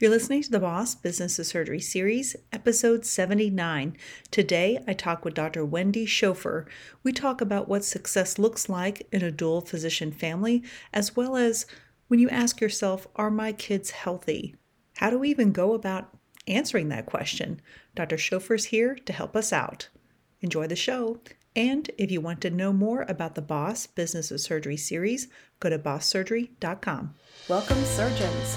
You're listening to the Boss Business of Surgery series, episode 79. Today, I talk with Dr. Wendy Schofer. We talk about what success looks like in a dual physician family, as well as when you ask yourself, Are my kids healthy? How do we even go about answering that question? Dr. Schofer's here to help us out. Enjoy the show. And if you want to know more about the Boss Business of Surgery series, go to bosssurgery.com. Welcome, surgeons.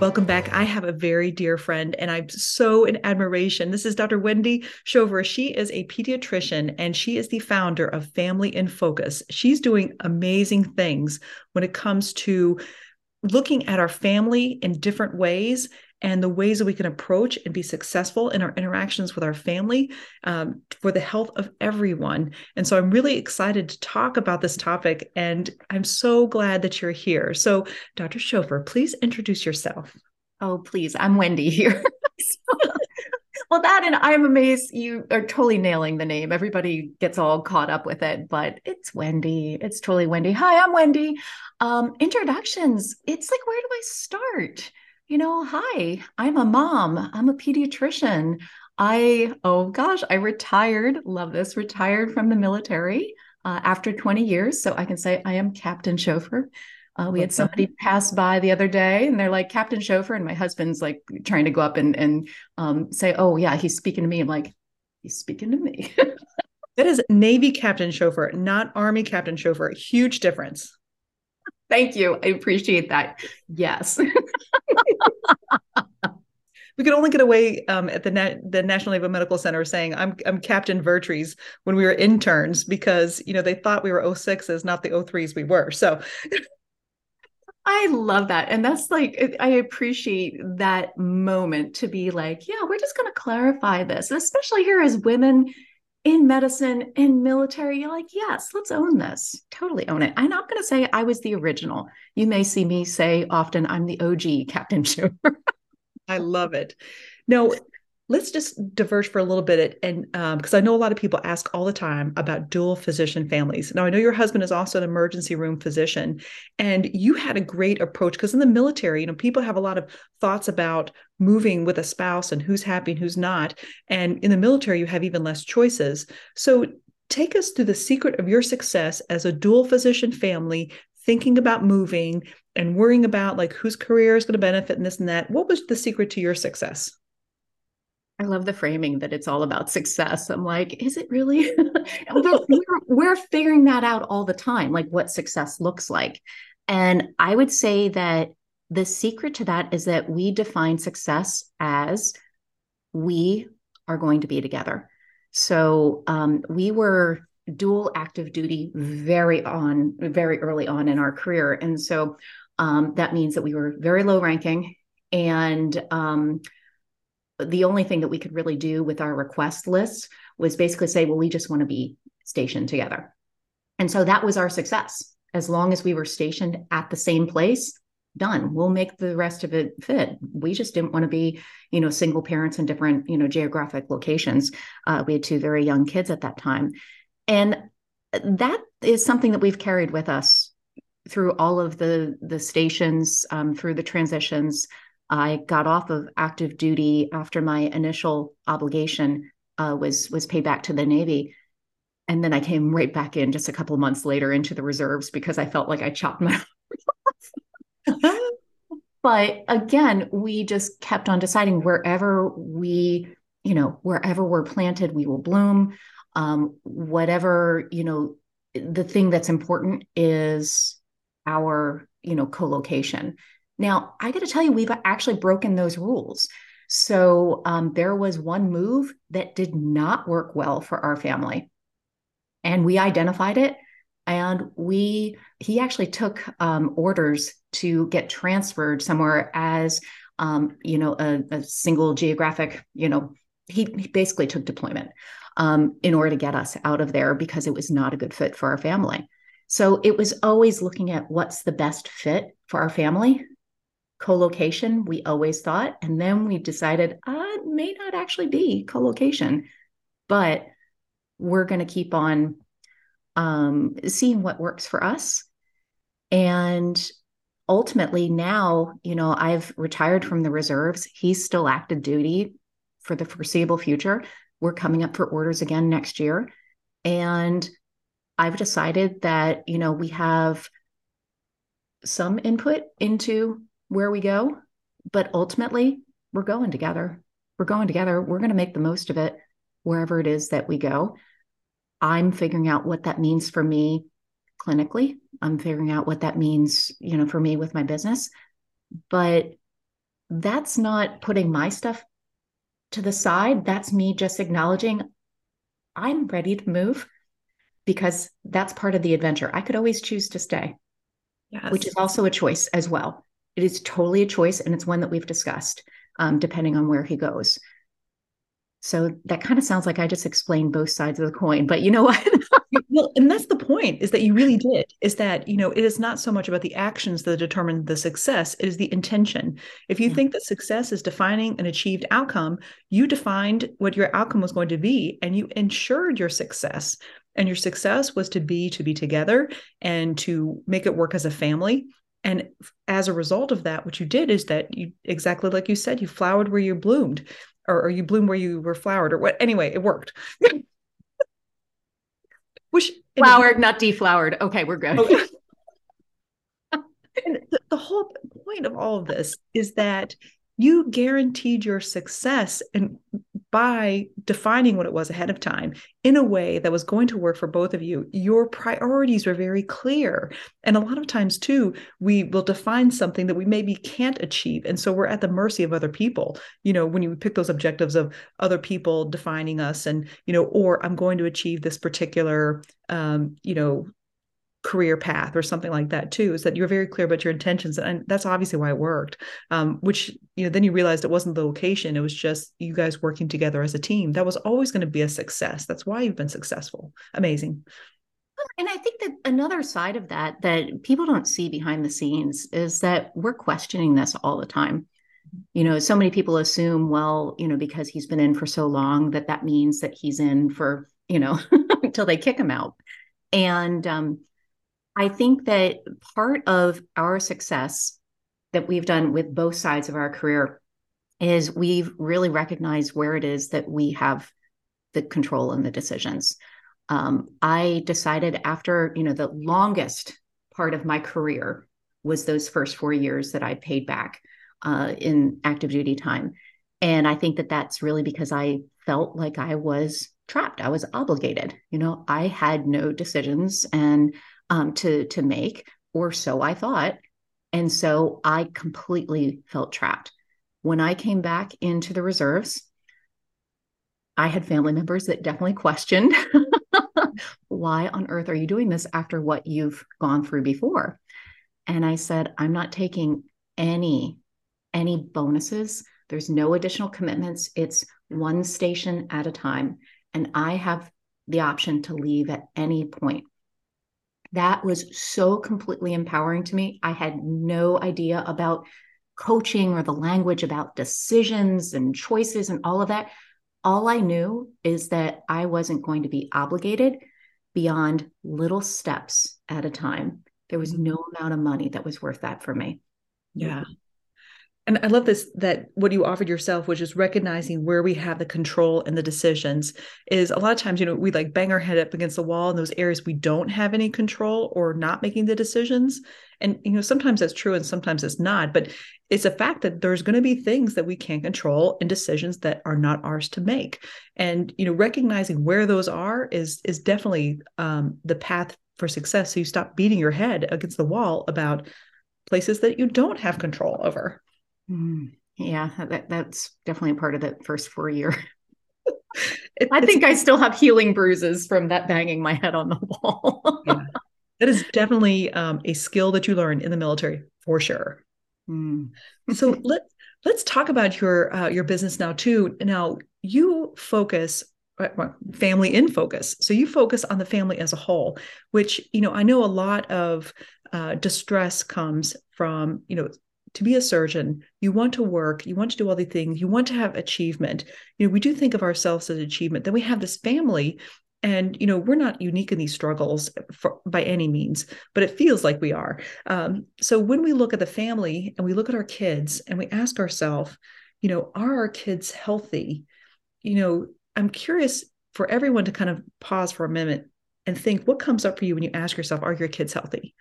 Welcome back. I have a very dear friend, and I'm so in admiration. This is Dr. Wendy Schofer. She is a pediatrician and she is the founder of Family in Focus. She's doing amazing things when it comes to looking at our family in different ways and the ways that we can approach and be successful in our interactions with our family um, for the health of everyone. And so I'm really excited to talk about this topic, and I'm so glad that you're here. So, Dr. Schofer, please introduce yourself. Oh, please. I'm Wendy here. well, that and I'm amazed you are totally nailing the name. Everybody gets all caught up with it, but it's Wendy. It's totally Wendy. Hi, I'm Wendy. Um, introductions. It's like, where do I start? You know, hi, I'm a mom, I'm a pediatrician. I, oh gosh, I retired, love this, retired from the military uh, after 20 years. So I can say I am Captain Schofer. Uh, we had somebody pass by the other day and they're like, Captain Schofer. And my husband's like trying to go up and, and um, say, Oh, yeah, he's speaking to me. I'm like, He's speaking to me. that is Navy Captain Schofer, not Army Captain Schofer. Huge difference. Thank you. I appreciate that. Yes. we could only get away um, at the Na- the National Naval Medical Center saying I'm I'm Captain Vertrees when we were interns because you know they thought we were 06s, not the 03s we were. So I love that. And that's like, I appreciate that moment to be like, yeah, we're just going to clarify this, especially here as women in medicine, in military, you're like, yes, let's own this. Totally own it. I'm not going to say I was the original. You may see me say often, I'm the OG Captain Schofer. I love it. No, let's just diverge for a little bit and because um, i know a lot of people ask all the time about dual physician families. Now i know your husband is also an emergency room physician and you had a great approach because in the military you know people have a lot of thoughts about moving with a spouse and who's happy and who's not and in the military you have even less choices. So take us through the secret of your success as a dual physician family thinking about moving and worrying about like whose career is going to benefit and this and that. What was the secret to your success I love the framing that it's all about success. I'm like, is it really? we're, we're figuring that out all the time, like what success looks like. And I would say that the secret to that is that we define success as we are going to be together. So um, we were dual active duty very on very early on in our career, and so um, that means that we were very low ranking and um, the only thing that we could really do with our request list was basically say, well, we just want to be stationed together. And so that was our success. As long as we were stationed at the same place, done. We'll make the rest of it fit. We just didn't want to be, you know, single parents in different, you know, geographic locations. Uh, we had two very young kids at that time. And that is something that we've carried with us through all of the the stations, um, through the transitions, I got off of active duty after my initial obligation uh, was was paid back to the Navy, and then I came right back in just a couple of months later into the reserves because I felt like I chopped my. but again, we just kept on deciding wherever we, you know, wherever we're planted, we will bloom. Um, whatever you know, the thing that's important is our you know co-location now, I got to tell you, we've actually broken those rules. So um, there was one move that did not work well for our family. And we identified it. And we, he actually took um, orders to get transferred somewhere as, um, you know, a, a, single geographic, you know, he, he basically took deployment. um, in order to get us out of there because it was not a good fit for our family. So it was always looking at what's the best fit for our family. Co-location, we always thought, and then we decided uh, it may not actually be co-location, but we're going to keep on um, seeing what works for us. And ultimately, now, you know, I've retired from the reserves. He's still active duty for the foreseeable future. We're coming up for orders again next year. And I've decided that, you know, we have some input into where we go, but ultimately we're going together. We're going together. We're going to make the most of it wherever it is that we go. I'm figuring out what that means for me clinically. I'm figuring out what that means, you know, for me with my business. But that's not putting my stuff to the side. That's me just acknowledging I'm ready to move because that's part of the adventure. I could always choose to stay, yes. which is also a choice as well. It is totally a choice, and it's one that we've discussed, um, depending on where he goes. So that kind of sounds like I just explained both sides of the coin, but you know what? well, and that's the point is that you really did is that, you know, it is not so much about the actions that determine the success, it is the intention. If you yeah. think that success is defining an achieved outcome, you defined what your outcome was going to be and you ensured your success and your success was to be to be together and to make it work as a family and as a result of that what you did is that you exactly like you said you flowered where you bloomed or, or you bloomed where you were flowered or what anyway it worked. Which flowered not deflowered. Okay we're good. Okay. and the, the whole point of all of this is that you guaranteed your success and by defining what it was ahead of time in a way that was going to work for both of you your priorities were very clear. And a lot of times too we will define something that we maybe can't achieve. And so we're at the mercy of other people. You know when you pick those objectives of other people defining us and you know or i'm going to achieve this particular um, you know career path or something like that too is that you're very clear about your intentions and that's obviously why it worked. Um, which you know then you realized it wasn't the location it was just you guys working together as a team. That was always going to be a success. That's why you've been successful. Amazing. And i think that another side of that that people don't see behind the scenes is that we're questioning this all the time. You know so many people assume well you know because he's been in for so long that that means that he's in for you know until they kick him out. And um I think that part of our success that we've done with both sides of our career is we've really recognized where it is that we have the control and the decisions. Um, I decided after, you know, the longest part of my career was those first four years that I paid back uh, in active duty time. And I think that that's really because I felt like I was trapped. I was obligated. You know, I had no decisions and um, to to make, or so I thought. And so I completely felt trapped. When I came back into the reserves, I had family members that definitely questioned why on earth are you doing this after what you've gone through before? And I said, I'm not taking any any bonuses. There's no additional commitments. It's one station at a time. And I have the option to leave at any point that was so completely empowering to me. I had no idea about coaching or the language about decisions and choices and all of that. All I knew is that I wasn't going to be obligated beyond little steps at a time. There was mm-hmm. no amount of money that was worth that for me. Yeah and I love this that what you offered yourself, which is recognizing where we have the control and the decisions, is a lot of times, you know, we like bang our head up against the wall in those areas we don't have any control or not making the decisions. And, you know, sometimes that's true and sometimes it's not. But it's a fact that there's going to be things that we can't control and decisions that are not ours to make. And, you know, recognizing where those are is is definitely um, the path for success. So you stop beating your head against the wall about places that you don't have control over. Mm, yeah, that, that's definitely a part of that first four year. it, I think I still have healing bruises from that banging my head on the wall. yeah. That is definitely um, a skill that you learn in the military for sure. Mm. so let let's talk about your uh, your business now too. Now you focus family in focus. So you focus on the family as a whole, which, you know, I know a lot of uh, distress comes from, you know, to be a surgeon, you want to work, you want to do all the things, you want to have achievement. You know, we do think of ourselves as achievement. Then we have this family and you know we're not unique in these struggles for, by any means but it feels like we are um, so when we look at the family and we look at our kids and we ask ourselves you know are our kids healthy you know i'm curious for everyone to kind of pause for a minute and think what comes up for you when you ask yourself are your kids healthy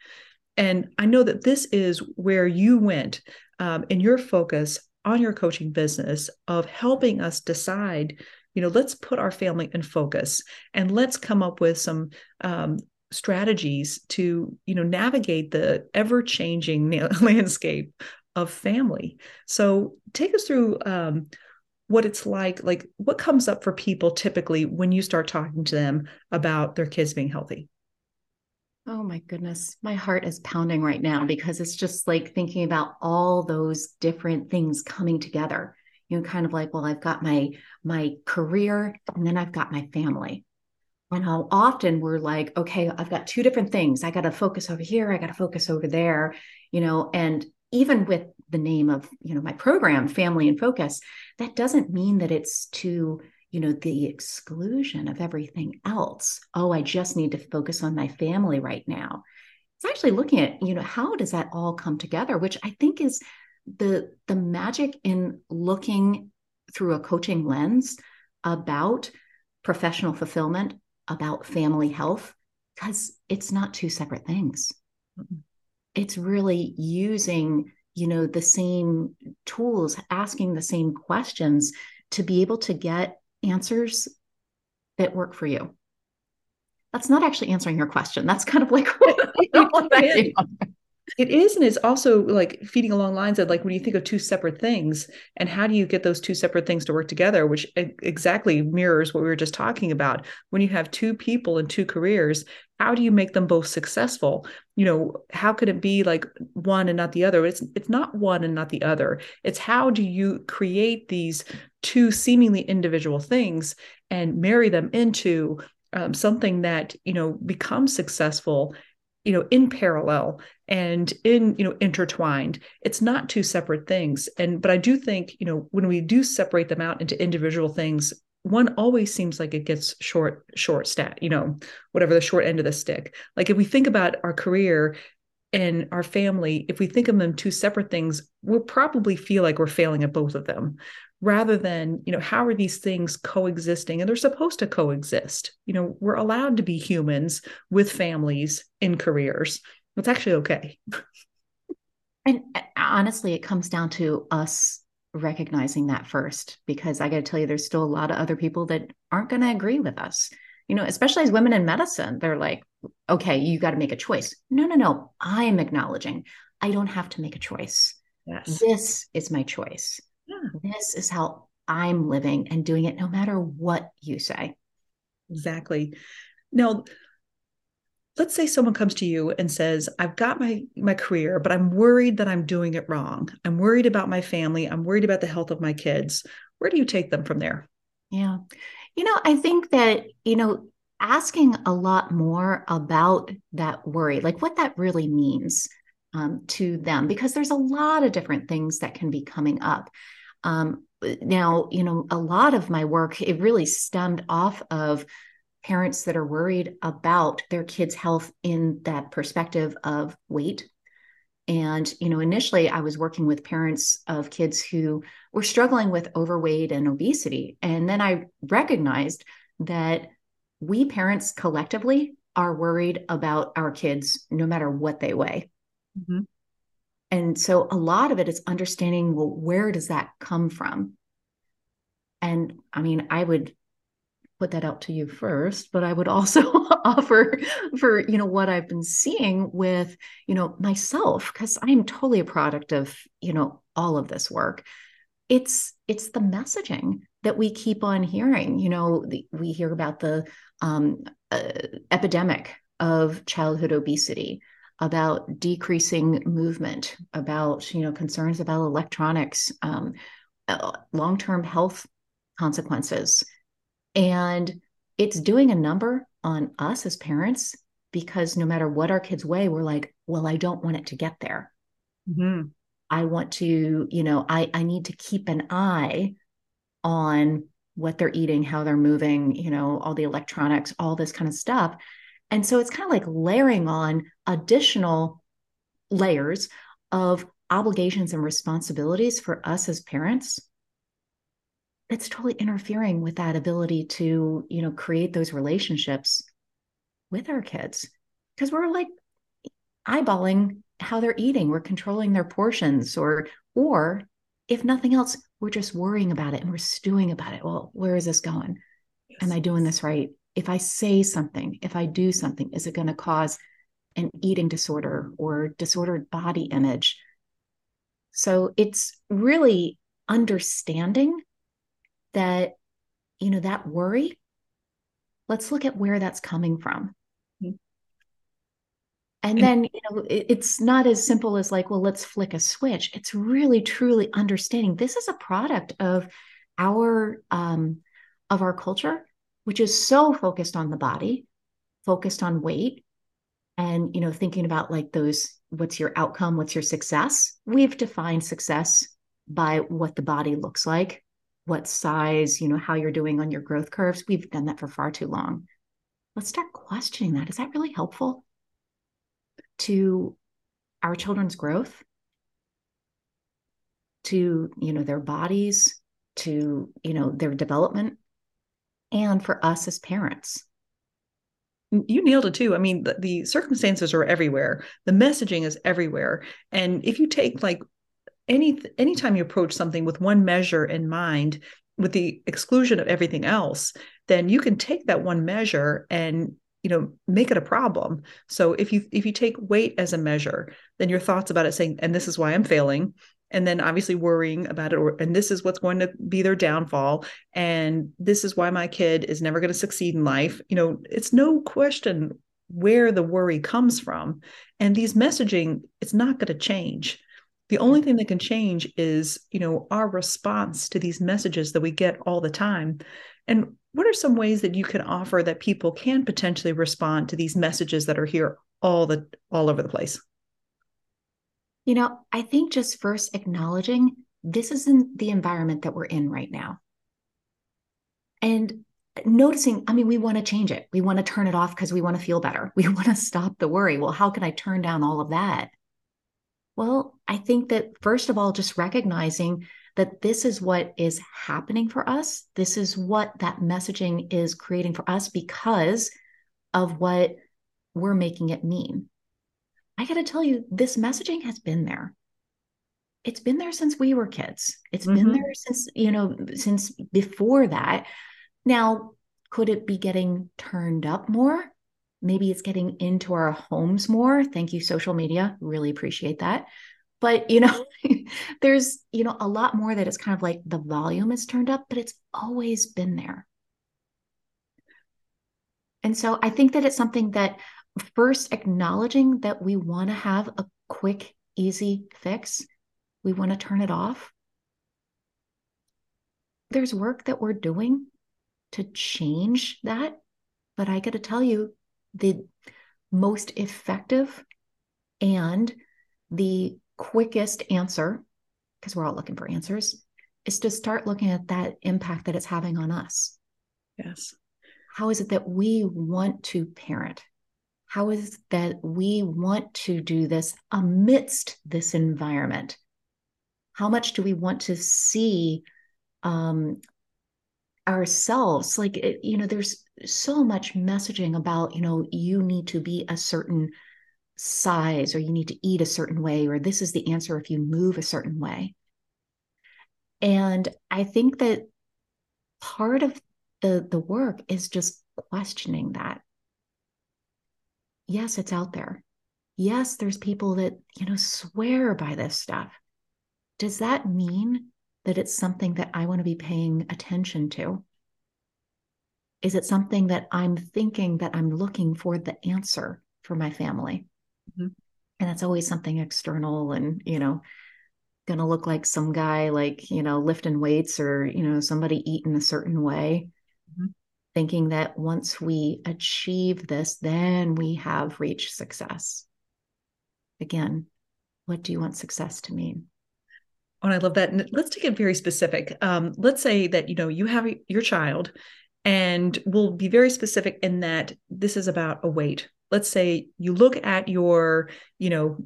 and i know that this is where you went um, in your focus on your coaching business of helping us decide you know let's put our family in focus and let's come up with some um, strategies to you know navigate the ever changing landscape of family. So take us through um, what it's like like what comes up for people typically when you start talking to them about their kids being healthy Oh my goodness. My heart is pounding right now because it's just like thinking about all those different things coming together. You know kind of like well i've got my my career and then i've got my family. And how often we're like okay i've got two different things. I got to focus over here. I got to focus over there you know and even with the name of you know my program family in focus that doesn't mean that it's to you know the exclusion of everything else. Oh i just need to focus on my family right now. It's actually looking at you know how does that all come together which i think is the the magic in looking through a coaching lens about professional fulfillment about family health because it's not two separate things. Mm-hmm. it's really using you know the same tools asking the same questions to be able to get answers that work for you. That's not actually answering your question. That's kind of like it is, and it's also like feeding along lines of like when you think of two separate things, and how do you get those two separate things to work together, which exactly mirrors what we were just talking about. When you have two people and two careers, how do you make them both successful? You know, how could it be like one and not the other? It's it's not one and not the other. It's how do you create these two seemingly individual things and marry them into um, something that you know becomes successful you know in parallel and in you know intertwined it's not two separate things and but i do think you know when we do separate them out into individual things one always seems like it gets short short stat you know whatever the short end of the stick. Like if we think about our career and our family if we think of them two separate things we'll probably feel like we're failing at both of them rather than you know how are these things coexisting? And they're supposed to coexist. You know we're allowed to be humans with families in careers. It's actually okay. And uh, honestly it comes down to us recognizing that first because i got to tell you there's still a lot of other people that aren't going to agree with us you know especially as women in medicine they're like okay you got to make a choice no no no i'm acknowledging i don't have to make a choice yes this is my choice yeah. this is how I'm living and doing it no matter what you say. Exactly. Now, let's say someone comes to you and says, I've got my my career, but I'm worried that I'm doing it wrong. I'm worried about my family. I'm worried about the health of my kids. Where do you take them from there? Yeah. You know, I think that, you know, asking a lot more about that worry, like what that really means um, to them, because there's a lot of different things that can be coming up. Um, now, you know, a lot of my work, it really stemmed off of parents that are worried about their kids' health in that perspective of weight. And, you know, initially I was working with parents of kids who were struggling with overweight and obesity. And then I recognized that we parents collectively are worried about our kids no matter what they weigh. Mm-hmm. And so a lot of it is understanding well, where does that come from? And I mean, I would put that out to you first, but I would also offer for, you know, what I've been seeing with, you know, myself, because I'm totally a product of, you know, all of this work. It's it's the messaging that we keep on hearing. You know, the, we hear about the um, uh, epidemic of childhood obesity about decreasing movement, about you know concerns about electronics, um, uh, long-term health consequences, And it's doing a number on us as parents because no matter what our kids weigh, we're like, well, I don't want it to get there. Mm-hmm. I want to, you know, I, I need to keep an eye on what they're eating, how they're moving, you know, all the electronics, all this kind of stuff. And so it's kind of like layering on additional layers of obligations and responsibilities for us as parents it's totally interfering with that ability to you know create those relationships with our kids. Because we're like eyeballing how they're eating we're controlling their portions or or if nothing else we're just worrying about it and we're stewing about it. Well where is this going? Yes. am i doing this right? If i say something if i do something is it going to cause an eating disorder or disordered body image? So it's really understanding that, you know, that worry, let's look at where that's coming from. Mm-hmm. And then, you know, it, it's not as simple as like, well, let's flick a switch. It's really, truly understanding this is a product of our, um, of our culture, which is so focused on the body, focused on weight, and you know thinking about like those what's your outcome what's your success we've defined success by what the body looks like what size, you know, how you're doing on your growth curves. We've done that for far too long. Let's start questioning that. Is that really helpful to our children's growth? To, you know, their bodies, to, you know, their development, and for us as parents you nailed it too. I mean, the, the, circumstances are everywhere. The messaging is everywhere. And if you take like any anytime you approach something with one measure in mind with the exclusion of everything else then you can take that one measure and you know make it a problem. So if you if you take weight as a measure then your thoughts about it saying and this is why i'm failing and then obviously worrying about it or and this is what's going to be their downfall and this is why my kid is never going to succeed in life you know it's no question where the worry comes from. And these messaging it's not going to change the only thing that can change is you know our response to these messages that we get all the time. And what are some ways that you can offer that people can potentially respond to these messages that are here all the all over the place? You know i think just first acknowledging this isn't the environment that we're in right now. And noticing i mean we want to change it. We want to turn it off because we want to feel better. We want to stop the worry. Well how can i turn down all of that well, I think that first of all, just recognizing that this is what is happening for us. This is what that messaging is creating for us because of what we're making it mean. I got to tell you, this messaging has been there. It's been there since we were kids. It's mm-hmm. been there since, you know, since before that. Now, could it be getting turned up more? Maybe it's getting into our homes more. Thank you social media. Really appreciate that. But you know there's you know a lot more that it's kind of like the volume is turned up but it's always been there. And so i think that it's something that first acknowledging that we want to have a quick easy fix. We want to turn it off. There's work that we're doing to change that but i got to tell you the most effective and the quickest answer, because we're all looking for answers, is to start looking at that impact that it's having on us. Yes. How is it that we want to parent? How is it that we want to do this amidst this environment? How much do we want to see um, ourselves? Like, it, you know, there's so much messaging about, you know, you need to be a certain size or you need to eat a certain way or this is the answer if you move a certain way. And I think that part of the the work is just questioning that. Yes, it's out there. Yes, there's people that, you know, swear by this stuff. Does that mean that it's something that I want to be paying attention to? Is it something that I'm thinking that I'm looking for the answer for my family? Mm-hmm. And that's always something external and, you know, going to look like some guy like, you know, lifting weights or, you know, somebody eating a certain way. Mm-hmm. thinking that once we achieve this, then we have reached success. Again, what do you want success to mean? Oh, and I love that. And let's take it very specific. Um, let's say that you know you have your child, and we'll be very specific in that this is about a weight. Let's say you look at your, you know,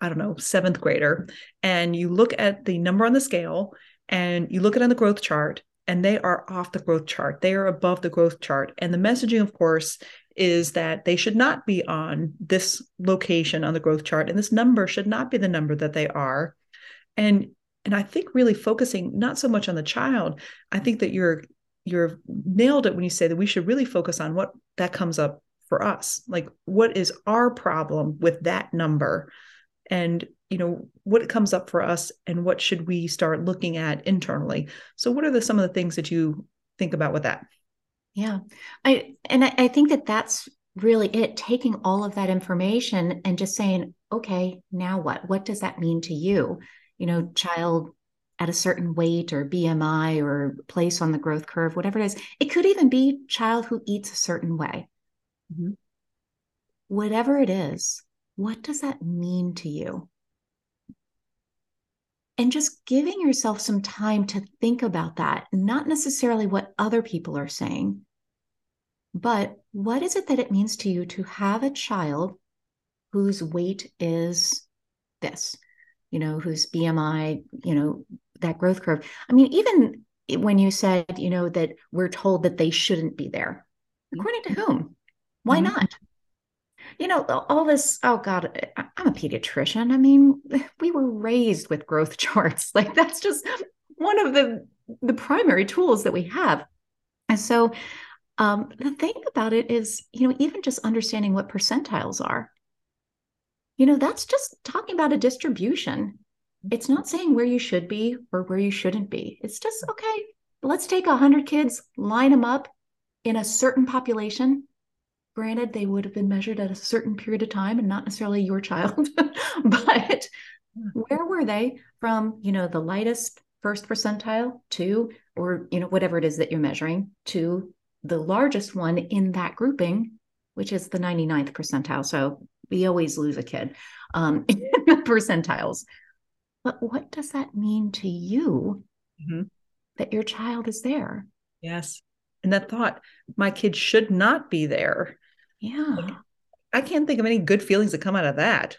I don't know, seventh grader, and you look at the number on the scale, and you look at it on the growth chart, and they are off the growth chart. They are above the growth chart, and the messaging, of course, is that they should not be on this location on the growth chart, and this number should not be the number that they are and and i think really focusing not so much on the child i think that you're you're nailed it when you say that we should really focus on what that comes up for us. Like what is our problem with that number? And you know what comes up for us and what should we start looking at internally? So what are the some of the things that you think about with that? Yeah. I and I, I think that that's really it taking all of that information and just saying okay now what? What does that mean to you you know, child at a certain weight or BMI or place on the growth curve, whatever it is. It could even be child who eats a certain way. Mm-hmm. Whatever it is, what does that mean to you? And just giving yourself some time to think about that, not necessarily what other people are saying, but what is it that it means to you to have a child whose weight is this? You know, whose BMI, you know, that growth curve. I mean, even when you said, you know, that we're told that they shouldn't be there, according to whom? Why mm-hmm. not? You know, all this, oh God, I'm a pediatrician. I mean, we were raised with growth charts. Like that's just one of the the primary tools that we have. And so um, the thing about it is, you know, even just understanding what percentiles are you know, that's just talking about a distribution. It's not saying where you should be or where you shouldn't be. It's just, okay, let's take 100 kids, line them up in a certain population. Granted, they would have been measured at a certain period of time and not necessarily your child, but where were they from, you know, the lightest first percentile to, or, you know, whatever it is that you're measuring, to the largest one in that grouping, which is the 99th percentile. So we always lose a kid um, in the percentiles. But what does that mean to you mm-hmm. that your child is there? Yes. And that thought, my kid should not be there. Yeah. Like, I can't think of any good feelings that come out of that.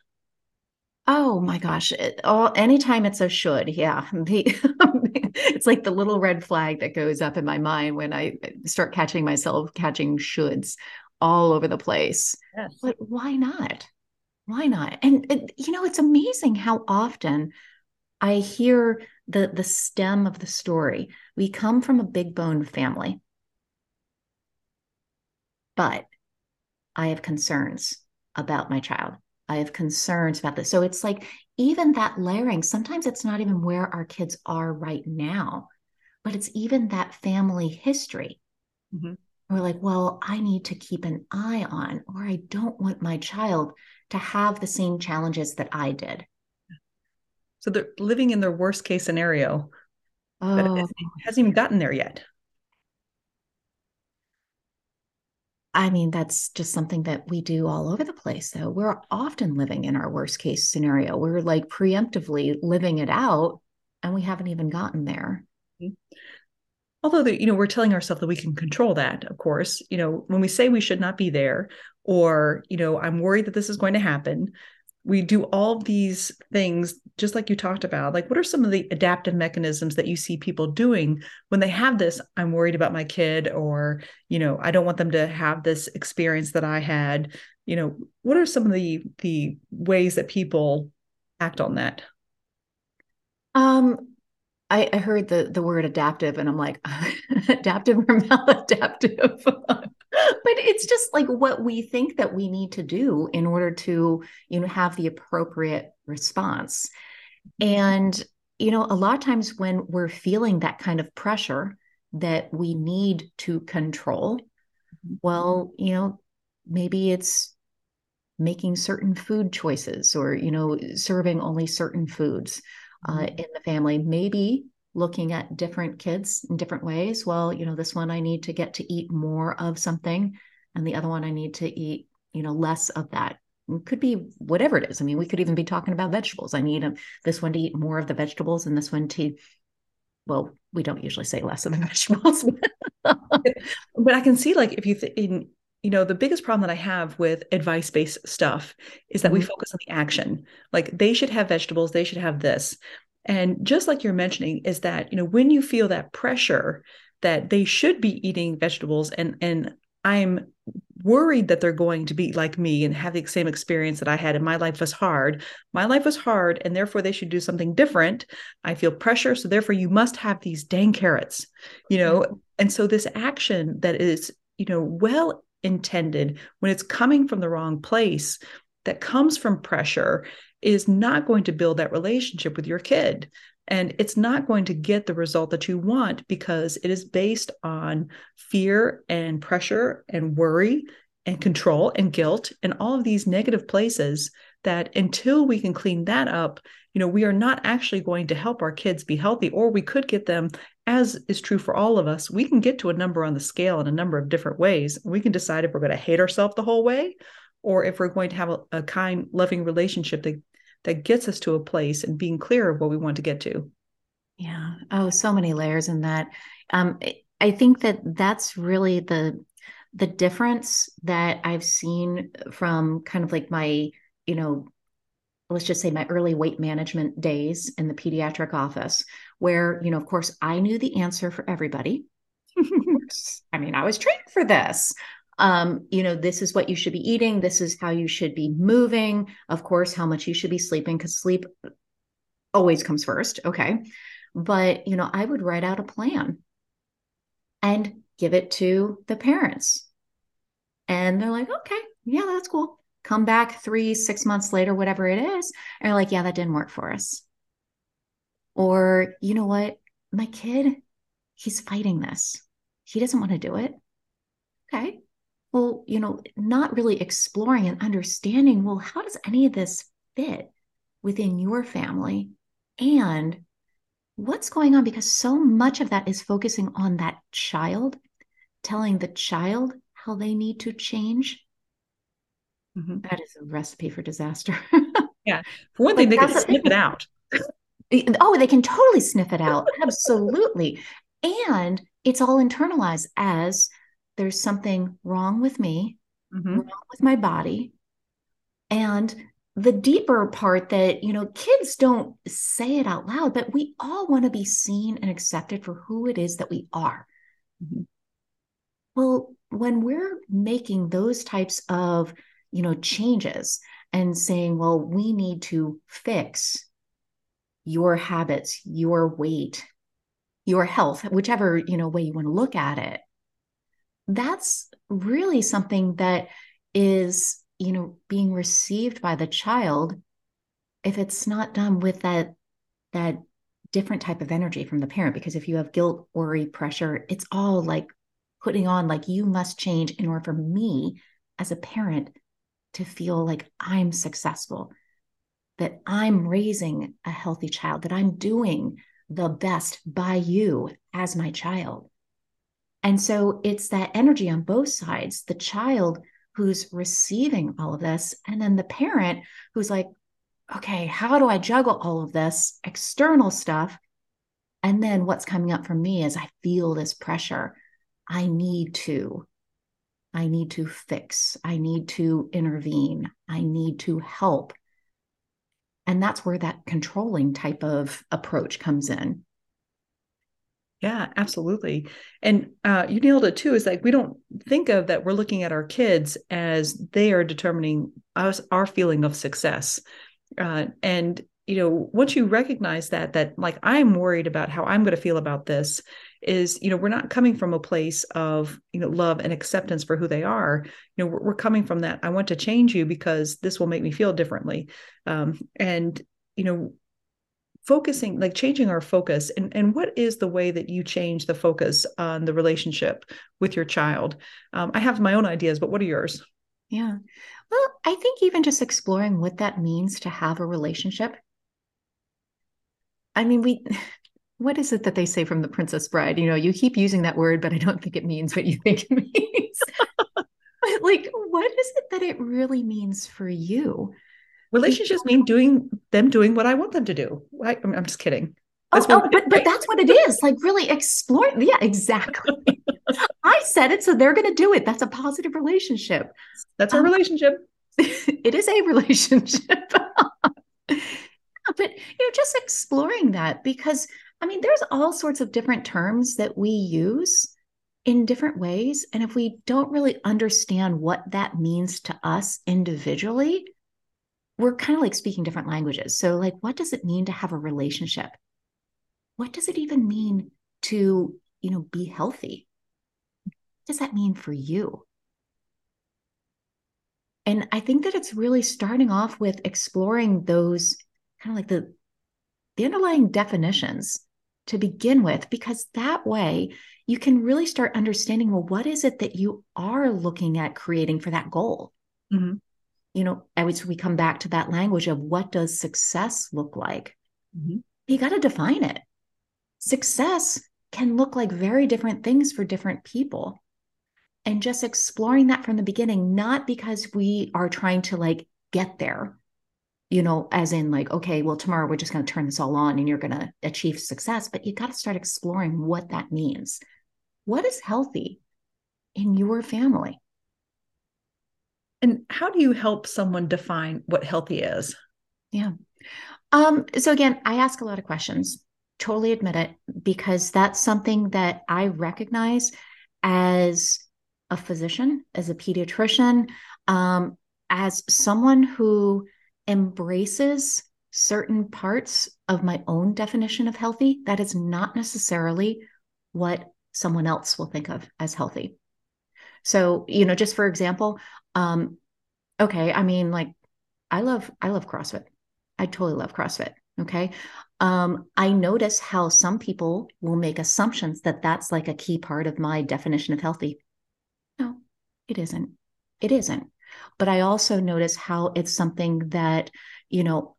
Oh my gosh. It, all anytime it's a should, yeah. it's like the little red flag that goes up in my mind when I start catching myself catching shoulds all over the place. Yes. But why not? Why not? And, and you know, it's amazing how often I hear the the stem of the story. We come from a big bone family. But I have concerns about my child. I have concerns about this. So it's like even that layering, sometimes it's not even where our kids are right now, but it's even that family history. Mm-hmm we're like, well, I need to keep an eye on, or I don't want my child to have the same challenges that I did. So they're living in their worst case scenario. Oh. But it hasn't even gotten there yet. I mean, that's just something that we do all over the place, though. We're often living in our worst case scenario. We're like preemptively living it out, and we haven't even gotten there. Mm-hmm although the, you know we're telling ourselves that we can control that of course you know when we say we should not be there or you know i'm worried that this is going to happen we do all these things just like you talked about like what are some of the adaptive mechanisms that you see people doing when they have this i'm worried about my kid or you know i don't want them to have this experience that i had you know what are some of the the ways that people act on that? Um I, I heard the the word adaptive, and I'm like, adaptive or maladaptive. but it's just like what we think that we need to do in order to, you know, have the appropriate response. And you know, a lot of times when we're feeling that kind of pressure that we need to control, mm-hmm. well, you know, maybe it's making certain food choices or you know serving only certain foods uh, mm-hmm. in the family. Maybe looking at different kids in different ways. Well, you know, this one I need to get to eat more of something, and the other one I need to eat, you know, less of that. It could be whatever it is. I mean, we could even be talking about vegetables. I need a, um, this one to eat more of the vegetables, and this one to, well, we don't usually say less of the vegetables. but I can see, like, if you th- in you know the biggest problem that i have with advice based stuff is that mm-hmm. we focus on the action like they should have vegetables they should have this and just like you're mentioning is that you know when you feel that pressure that they should be eating vegetables and and i'm worried that they're going to be like me and have the same experience that i had and my life was hard my life was hard and therefore they should do something different i feel pressure so therefore you must have these dang carrots you know mm-hmm. and so this action that is you know well intended, when it's coming from the wrong place, that comes from pressure, is not going to build that relationship with your kid. And it's not going to get the result that you want because it is based on fear and pressure and worry and control and guilt and all of these negative places that until we can clean that up, you know, we are not actually going to help our kids be healthy, or we could get them as is true for all of us, we can get to a number on the scale in a number of different ways. We can decide if we're going to hate ourselves the whole way or if we're going to have a, a, kind, loving relationship that, that gets us to a place and being clear of what we want to get to. Yeah. Oh, so many layers in that. Um, I think that that's really the the difference that I've seen from kind of like my, you know, let's just say my early weight management days in the pediatric office where, you know, of course, I knew the answer for everybody. I mean, I was trained for this. Um, you know, this is what you should be eating. This is how you should be moving. Of course, how much you should be sleeping, because sleep always comes first. Okay. But, you know, I would write out a plan and give it to the parents. And they're like, okay, yeah, that's cool. Come back three, six months later, whatever it is. And they're like, yeah, that didn't work for us. Or, you know what? My kid, he's fighting this. He doesn't want to do it. Okay. Well, you know, not really exploring and understanding, well, how does any of this fit within your family? And what's going on? Because so much of that is focusing on that child, telling the child how they need to change. Mm-hmm. That is a recipe for disaster. yeah. For one thing, they can sniff it out. Oh, they can totally sniff it out. Absolutely. And it's all internalized as there's something wrong with me, mm-hmm. wrong with my body. And the deeper part that, you know, kids don't say it out loud, but we all want to be seen and accepted for who it is that we are. Mm-hmm. Well, when we're making those types of, you know, changes and saying, well, we need to fix your habits, your weight, your health, whichever, you know, way you want to look at it. That's really something that is, you know, being received by the child if it's not done with that that different type of energy from the parent because if you have guilt, worry, pressure, it's all like putting on like you must change in order for me as a parent to feel like I'm successful that I'm raising a healthy child, that I'm doing the best by you as my child. And so it's that energy on both sides the child who's receiving all of this, and then the parent who's like, okay, how do I juggle all of this external stuff? And then what's coming up for me is I feel this pressure. I need to. I need to fix. I need to intervene. I need to help. And that's where that controlling type of approach comes in. Yeah, absolutely. And uh, you nailed it too. Is like we don't think of that we're looking at our kids as they are determining us our feeling of success. Uh, and you know, once you recognize that, that like I'm worried about how I'm going to feel about this, is you know we're not coming from a place of you know love and acceptance for who they are. You know we're, coming from that i want to change you because this will make me feel differently. Um, and you know focusing like changing our focus and and what is the way that you change the focus on the relationship with your child? Um, i have my own ideas but what are yours? Yeah. Well i think even just exploring what that means to have a relationship. I mean we what is it that they say from the Princess Bride? You know, you keep using that word, but I don't think it means what you think it means. like, what is it that it really means for you? Relationships mean doing them doing what I want them to do. I, am just kidding. oh, oh but but that's what it is. Like really explore. Yeah, exactly. I said it, so they're going to do it. That's a positive relationship. That's our um, relationship. it is a relationship. but you know, just exploring that because I mean, there's all sorts of different terms that we use in different ways. And if we don't really understand what that means to us individually, we're kind of like speaking different languages. So, like, what does it mean to have a relationship? What does it even mean to, you know, be healthy? What does that mean for you? And I think that it's really starting off with exploring those kind of like the the underlying definitions to begin with, because that way you can really start understanding well, what is it that you are looking at creating for that goal? Mm-hmm. You know, as we come back to that language of what does success look like? Mm-hmm. You got to define it. Success can look like very different things for different people. And just exploring that from the beginning, not because we are trying to like get there, you know, as in like, okay, well, tomorrow we're just going to turn this all on and you're going to achieve success. But you got to start exploring what that means. What is healthy in your family? And how do you help someone define what healthy is? Yeah. Um, so again, I ask a lot of questions, totally admit it, because that's something that I recognize as a physician, as a pediatrician, um, as someone who embraces certain parts of my own definition of healthy, that is not necessarily what someone else will think of as healthy. So, you know, just for example, um, okay, I mean, like, I love, I love CrossFit. I totally love CrossFit. Okay. Um, I notice how some people will make assumptions that that's like a key part of my definition of healthy. No, it isn't. It isn't. But I also notice how it's something that, you know,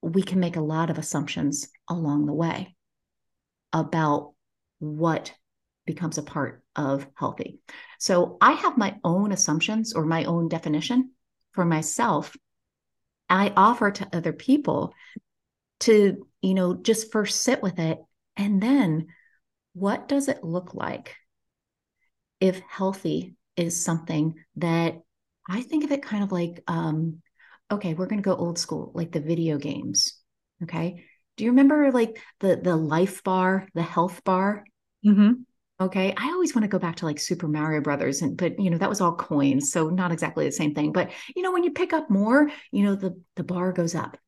we can make a lot of assumptions along the way about what becomes a part of healthy. So I have my own assumptions or my own definition for myself. I offer to other people to, you know, just first sit with it. And then what does it look like if healthy is something that I think of it kind of like, um, okay, we're going to go old school, like the video games. Okay. Do you remember like the the life bar, the health bar? Mm-hmm. Okay. I always want to go back to like Super Mario Brothers, and but you know that was all coins, so not exactly the same thing. But you know when you pick up more, you know the the bar goes up.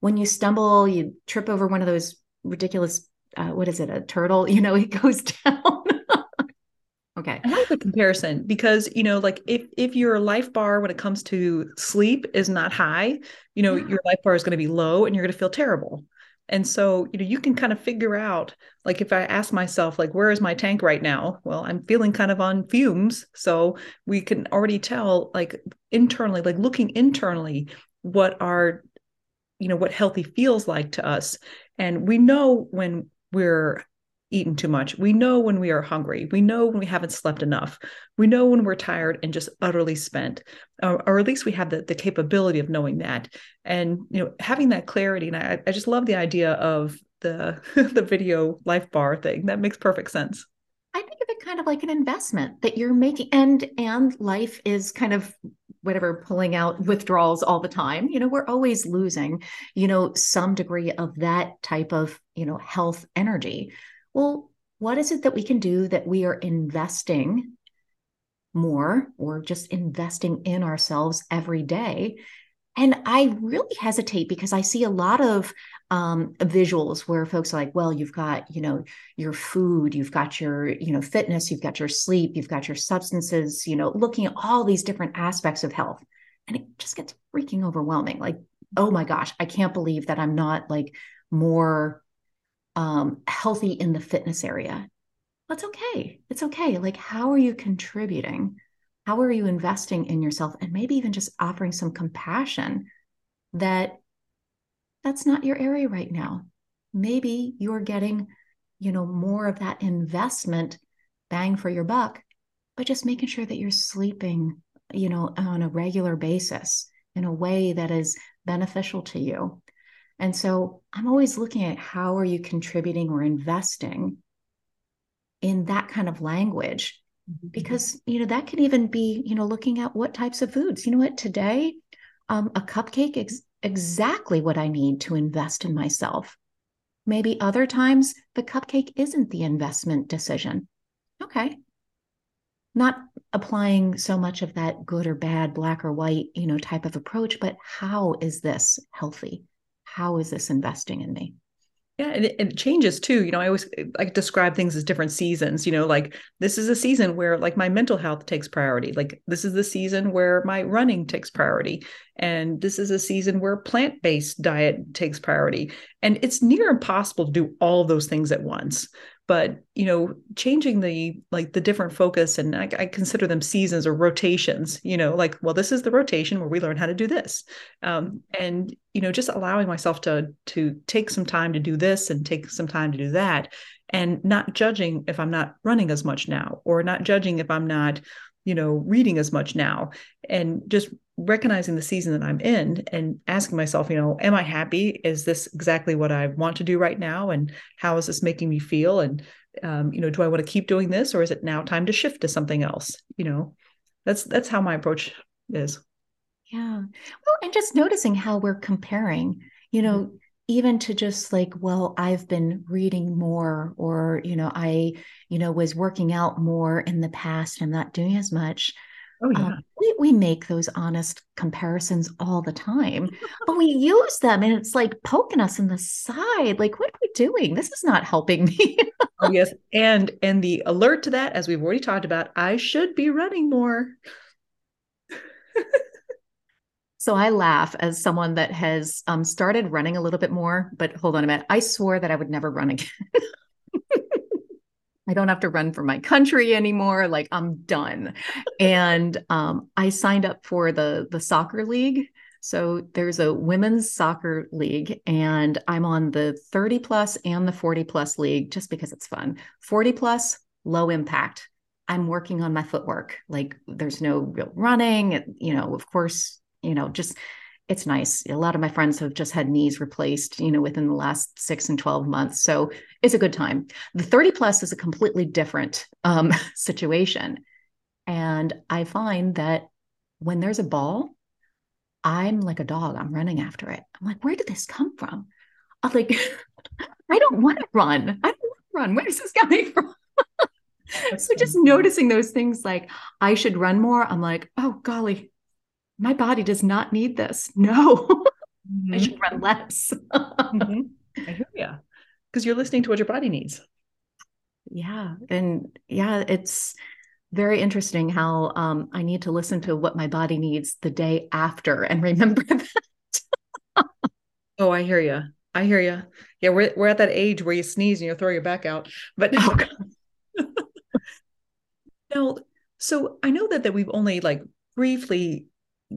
When you stumble, you trip over one of those ridiculous. Uh, what is it? A turtle? You know, it goes down. Okay. I like the comparison because, you know, like if if your life bar when it comes to sleep is not high, you know, yeah. your life bar is going to be low and you're going to feel terrible. And so, you know, you can kind of figure out like if I ask myself like where is my tank right now? Well, I'm feeling kind of on fumes, so we can already tell like internally like looking internally what our you know what healthy feels like to us. And we know when we're eaten too much. We know when we are hungry. We know when we haven't slept enough. We know when we're tired and just utterly spent, or, or at least we have the, the capability of knowing that. And you know, having that clarity. And I, I just love the idea of the the video life bar thing. That makes perfect sense. I think of it kind of like an investment that you're making, and and life is kind of whatever pulling out withdrawals all the time you know we're always losing you know some degree of that type of you know health energy well, what is it that we can do that we are investing more or just investing in ourselves every day? And I really hesitate because I see a lot of um, visuals where folks are like, well, you've got, you know, your food, you've got your, you know, fitness, you've got your sleep, you've got your substances, you know, looking at all these different aspects of health. And it just gets freaking overwhelming. Like, oh my gosh, I can't believe that I'm not like more um, healthy in the fitness area. That's okay. It's okay. Like, how are you contributing? How are you investing in yourself? And maybe even just offering some compassion that that's not your area right now. maybe you're getting, you know, more of that investment bang for your buck but just making sure that you're sleeping, you know, on a regular basis in a way that is beneficial to you. And so I'm always looking at how are you contributing or investing in that kind of language? Mm-hmm. because you know that can even be you know looking at what types of foods. You know what? Today um, a cupcake is exactly what i need to invest in myself. Maybe other times the cupcake isn't the investment decision. Okay. Not applying so much of that good or bad black or white you know type of approach but how is this healthy how is this investing in me yeah, and it, it, changes too. You know, I always like describe things as different seasons. You know, like this is a season where like my mental health takes priority. Like this is the season where my running takes priority, and this is a season where plant based diet takes priority. And it's near impossible to do all those things at once but you know changing the like the different focus and I, I, consider them seasons or rotations you know like well this is the rotation where we learn how to do this. Um, and you know just allowing myself to to take some time to do this and take some time to do that and not judging if i'm not running as much now or not judging if i'm not you know reading as much now and just recognizing the season that I'm in and asking myself, you know, am I happy? Is this exactly what I want to do right now? And how is this making me feel? And, um, you know, do I want to keep doing this or is it now time to shift to something else? You know, that's, that's how my approach is. Yeah. Well, and just noticing how we're comparing, you know, mm-hmm. Even to just like, well, I've been reading more or, you know, I, you know, was working out more in the past. I'm not doing as much Oh, yeah. Um, we, we make those honest comparisons all the time, but we use them and it's like poking us in the side. Like, what are we doing? This is not helping me. oh, yes. And and the alert to that, as we've already talked about, I should be running more. so I laugh as someone that has um, started running a little bit more, but hold on a minute. I swore that I would never run again. I don't have to run for my country anymore. Like I'm done. and um, I signed up for the the soccer league. So there's a women's soccer league, and I'm on the 30 plus and the 40 plus league just because it's fun. 40 plus, low impact. I'm working on my footwork. Like there's no real running. You know, of course, you know, just it's nice. A lot of my friends have just had knees replaced, you know, within the last six and 12 months. So it's a good time. The 30 plus is a completely different um, situation. And I find that when there's a ball, I'm like a dog. I'm running after it. I'm like, where did this come from? I'm like, I don't want to run. I don't want to run. Where is this coming from? so just noticing those things like I should run more. I'm like, oh golly, my body does not need this. No, mm-hmm. I should run less. mm-hmm. I hear you because you're listening to what your body needs. Yeah. And yeah, it's very interesting how um, I need to listen to what my body needs the day after and remember that. oh, I hear you. I hear you. Yeah, we're we're at that age where you sneeze and you throw your back out. But oh, now, so I know that that we've only like briefly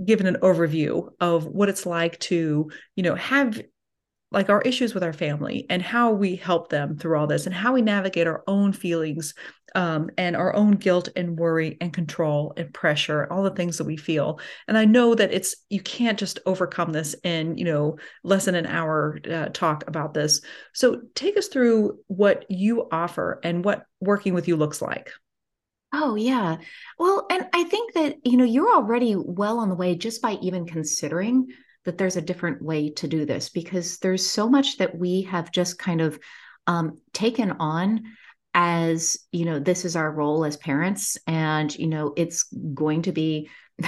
given an overview of what it's like to, you know, have like our issues with our family and how we help them through all this and how we navigate our own feelings um, and our own guilt and worry and control and pressure all the things that we feel. And i know that it's you can't just overcome this in you know less than an hour uh, talk about this. So take us through what you offer and what working with you looks like Oh, yeah. Well, and I think that, you know, you're already well on the way just by even considering that there's a different way to do this because there's so much that we have just kind of um, taken on as, you know, this is our role as parents. And, you know, it's going to be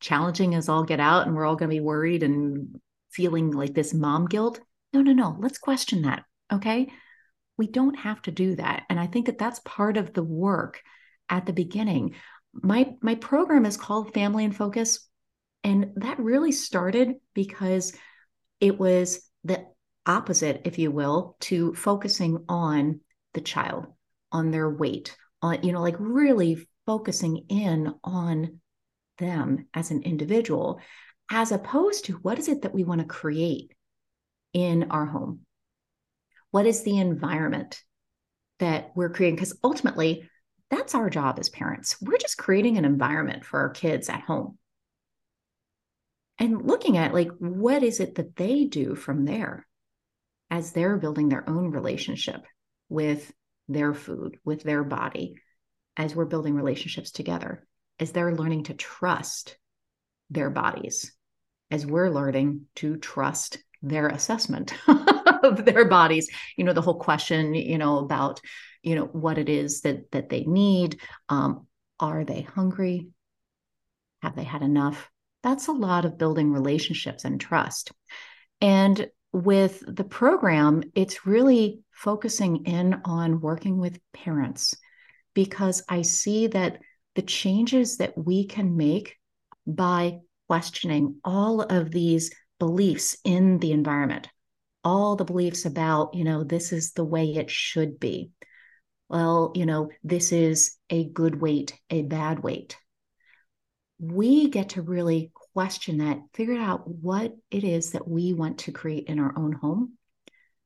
challenging as all get out and we're all going to be worried and feeling like this mom guilt. No, no, no. Let's question that. Okay we don't have to do that. And i think that that's part of the work at the beginning. My my program is called family in focus and that really started because it was the opposite if you will to focusing on the child on their weight on you know like really focusing in on them as an individual as opposed to what is it that we want to create in our home What is the environment that we're creating? Because ultimately, that's our job as parents. We're just creating an environment for our kids at home and looking at like what is it that they do from there as they're building their own relationship with their food, with their body, as we're building relationships together, as they're learning to trust their bodies, as we're learning to trust their assessment of their bodies. You know, the whole question, you know, about, you know, what it is that that they need. Um, are they hungry? Have they had enough? That's a lot of building relationships and trust. And with the program, it's really focusing in on working with parents because I see that the changes that we can make by questioning all of these beliefs in the environment, all the beliefs about, you know, this is the way it should be. Well, you know, this is a good weight, a bad weight. We get to really question that, figure out what it is that we want to create in our own home,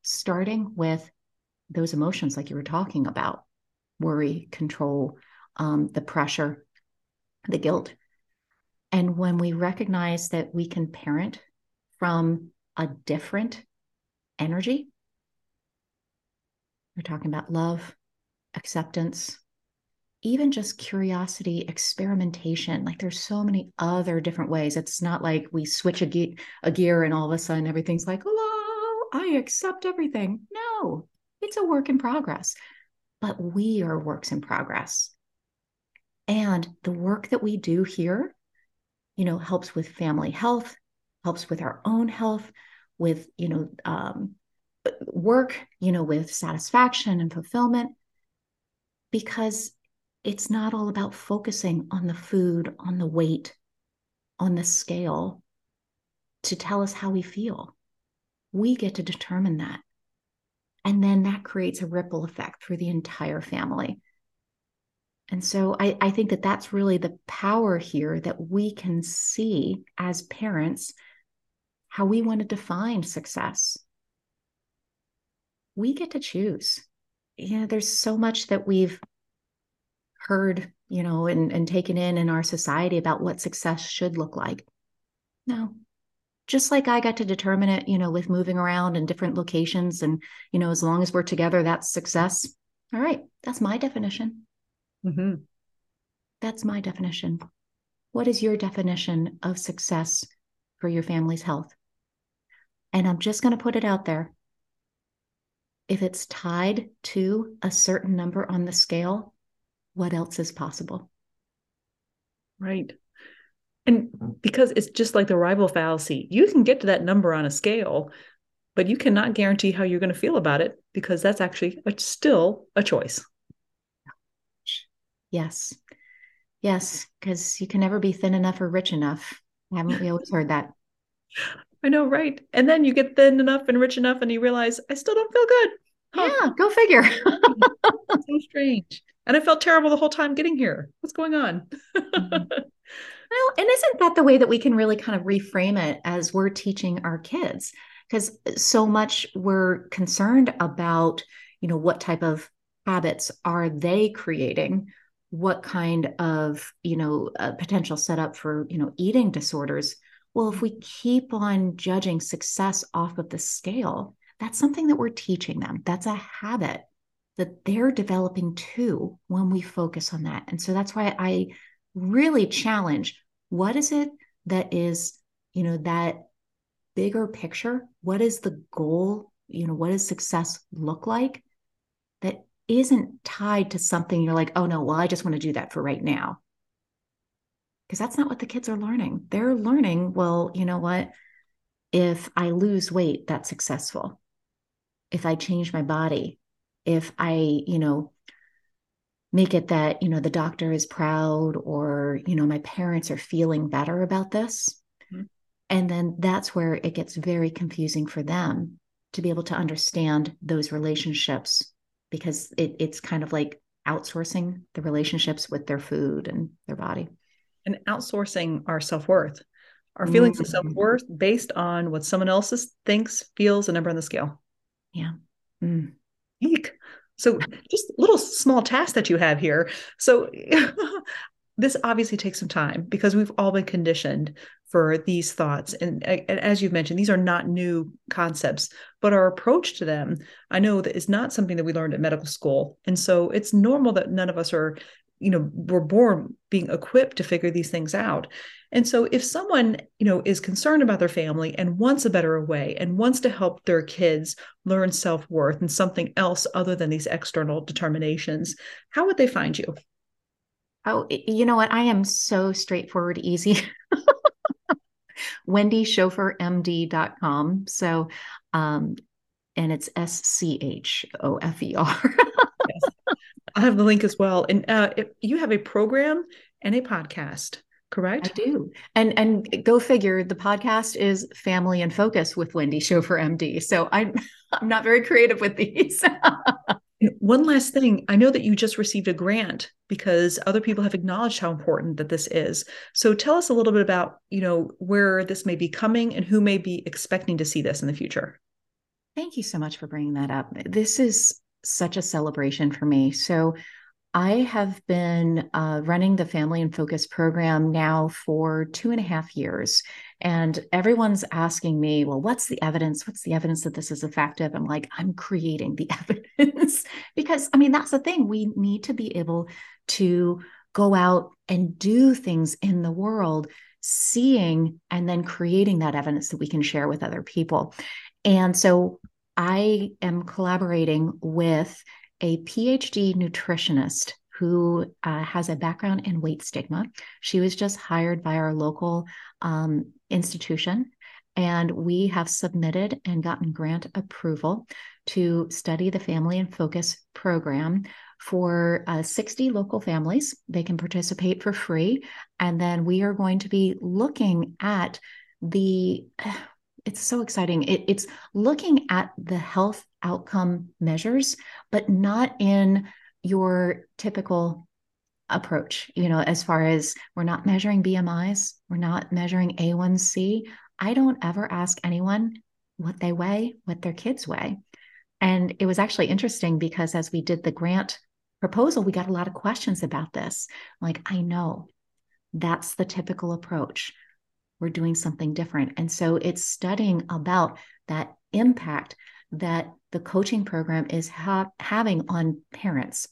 starting with those emotions like you were talking about worry, control, um, the pressure, the guilt. And when we recognize that we can parent from a different energy, we're talking about love, acceptance, even just curiosity, experimentation. Like there's so many other different ways. It's not like we switch a, ge- a gear and all of a sudden everything's like, hello, I accept everything. No, it's a work in progress, but we are works in progress. And the work that we do here, you know, helps with family health, helps with our own health, with, you know, um, work, you know, with satisfaction and fulfillment, because it's not all about focusing on the food, on the weight, on the scale to tell us how we feel. We get to determine that. And then that creates a ripple effect through the entire family. And so I, I think that that's really the power here that we can see as parents how we want to define success. We get to choose. Yeah, there's so much that we've heard, you know, and, and taken in in our society about what success should look like. No, just like I got to determine it, you know, with moving around in different locations. And, you know, as long as we're together, that's success. All right. That's my definition. Mm-hmm. That's my definition. What is your definition of success for your family's health? And I'm just going to put it out there. If it's tied to a certain number on the scale, what else is possible? Right. And because it's just like the arrival fallacy, you can get to that number on a scale, but you cannot guarantee how you're going to feel about it because that's actually a, still a choice. Yes. Yes. Because you can never be thin enough or rich enough. Haven't we always heard that? I know, right? And then you get thin enough and rich enough, and you realize, I still don't feel good. Huh. Yeah, go figure. so strange. And I felt terrible the whole time getting here. What's going on? mm-hmm. Well, and isn't that the way that we can really kind of reframe it as we're teaching our kids? Because so much we're concerned about, you know, what type of habits are they creating? What kind of, you know, potential setup for, you know, eating disorders? Well, if we keep on judging success off of the scale, that's something that we're teaching them. That's a habit that they're developing too when we focus on that. And so that's why I really challenge what is it that is, you know, that bigger picture? What is the goal? You know, what does success look like that isn't tied to something you're like, oh no, well, I just want to do that for right now. Because that's not what the kids are learning. They're learning, well, you know what? If I lose weight, that's successful if I change my body, if I, you know, make it that, you know, the doctor is proud or, you know, my parents are feeling better about this. Mm-hmm. And then that's where it gets very confusing for them to be able to understand those relationships because it, it's kind of like outsourcing the relationships with their food and their body. And outsourcing our self worth, our feelings mm-hmm. of self worth based on what someone else thinks, feels, a number on the scale. Yeah. Mm. Eek. So just little small task that you have here. So this obviously takes some time because we've all been conditioned for these thoughts. And, and, as you've mentioned, these are not new concepts, but our approach to them, I know that is not something that we learned at medical school. And so it's normal that none of us are, you know, we're born being equipped to figure these things out. And so if someone, you know, is concerned about their family and wants a better way and wants to help their kids learn self-worth and something else other than these external determinations, how would they find you? Oh, you know what? I am so straightforward, easy. wendy wendyschofermd.com. So, um, and it's S C H O F E R. I have the link as well. And uh, you have a program and a podcast, correct? I do. And and go figure, the podcast is Family in Focus with Wendy Schofer MD. So I'm I'm not very creative with these. One last thing, I know that you just received a grant because other people have acknowledged how important that this is. So tell us a little bit about, you know, where this may be coming and who may be expecting to see this in the future. Thank you so much for bringing that up. This is such a celebration for me. So I have been uh, running the Family in Focus program now for two and a half years. And everyone's asking me, well, what's the evidence? What's the evidence that this is effective? I'm like, I'm creating the evidence because, I mean, that's the thing. We need to be able to go out and do things in the world, seeing and then creating that evidence that we can share with other people. And so I am collaborating with a PhD nutritionist who uh, has a background in weight stigma. She was just hired by our local um, institution, and we have submitted and gotten grant approval to study the Family in Focus program for uh, 60 local families. They can participate for free. And then we are going to be looking at the it's so exciting. It, it's looking at the health outcome measures, but not in your typical approach. You know, as far as we're not measuring BMIs, we're not measuring A1C. I don't ever ask anyone what they weigh, what their kids weigh. And it was actually interesting because as we did the grant proposal, we got a lot of questions about this. Like, I know that's the typical approach we're doing something different. And so it's studying about that impact that the coaching program is ha- having on parents,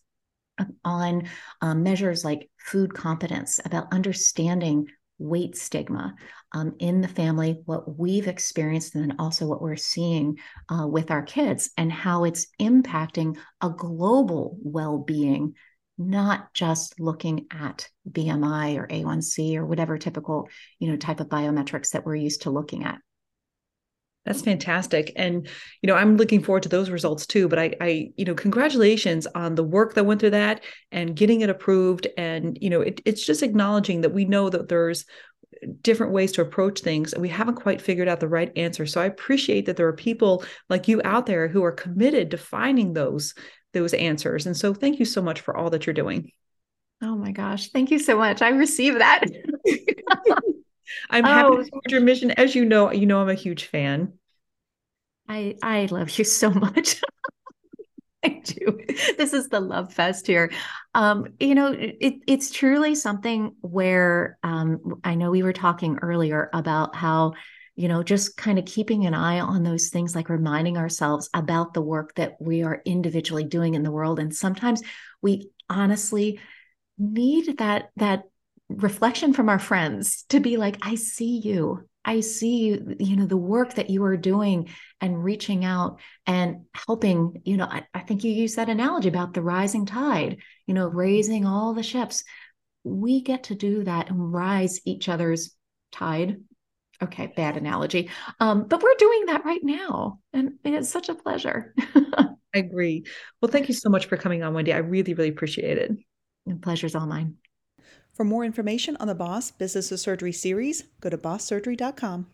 on um, measures like food competence, about understanding weight stigma um, in the family, what we've experienced, and then also what we're seeing uh, with our kids, and how it's impacting a global well being not just looking at BMI or A1C or whatever typical, you know, type of biometrics that we're used to looking at. That's fantastic. And, you know, I'm looking forward to those results too. But I, I, you know, congratulations on the work that went through that and getting it approved. And, you know, it, it's just acknowledging that we know that there's different ways to approach things and we haven't quite figured out the right answer. So I appreciate that there are people like you out there who are committed to finding those those answers. And so thank you so much for all that you're doing. Oh my gosh. Thank you so much. I receive that. I'm happy oh. to support your mission. As you know, you know I'm a huge fan. I I love you so much. I do. This is the love fest here. Um, you know, it, it's truly something where um, I know we were talking earlier about how you know, just kind of keeping an eye on those things, like reminding ourselves about the work that we are individually doing in the world. And sometimes we honestly need that that reflection from our friends to be like, I see you. I see you, you know, the work that you are doing and reaching out and helping, you know, I, I think you used that analogy about the rising tide, you know, raising all the ships. We get to do that and rise each other's tide okay bad analogy. Um, but we're doing that right now and it's such a pleasure. I agree. Well thank you so much for coming on wendy. I really really appreciate it. The pleasure's all mine. For more information on the boss business of surgery series go to bosssurgery.com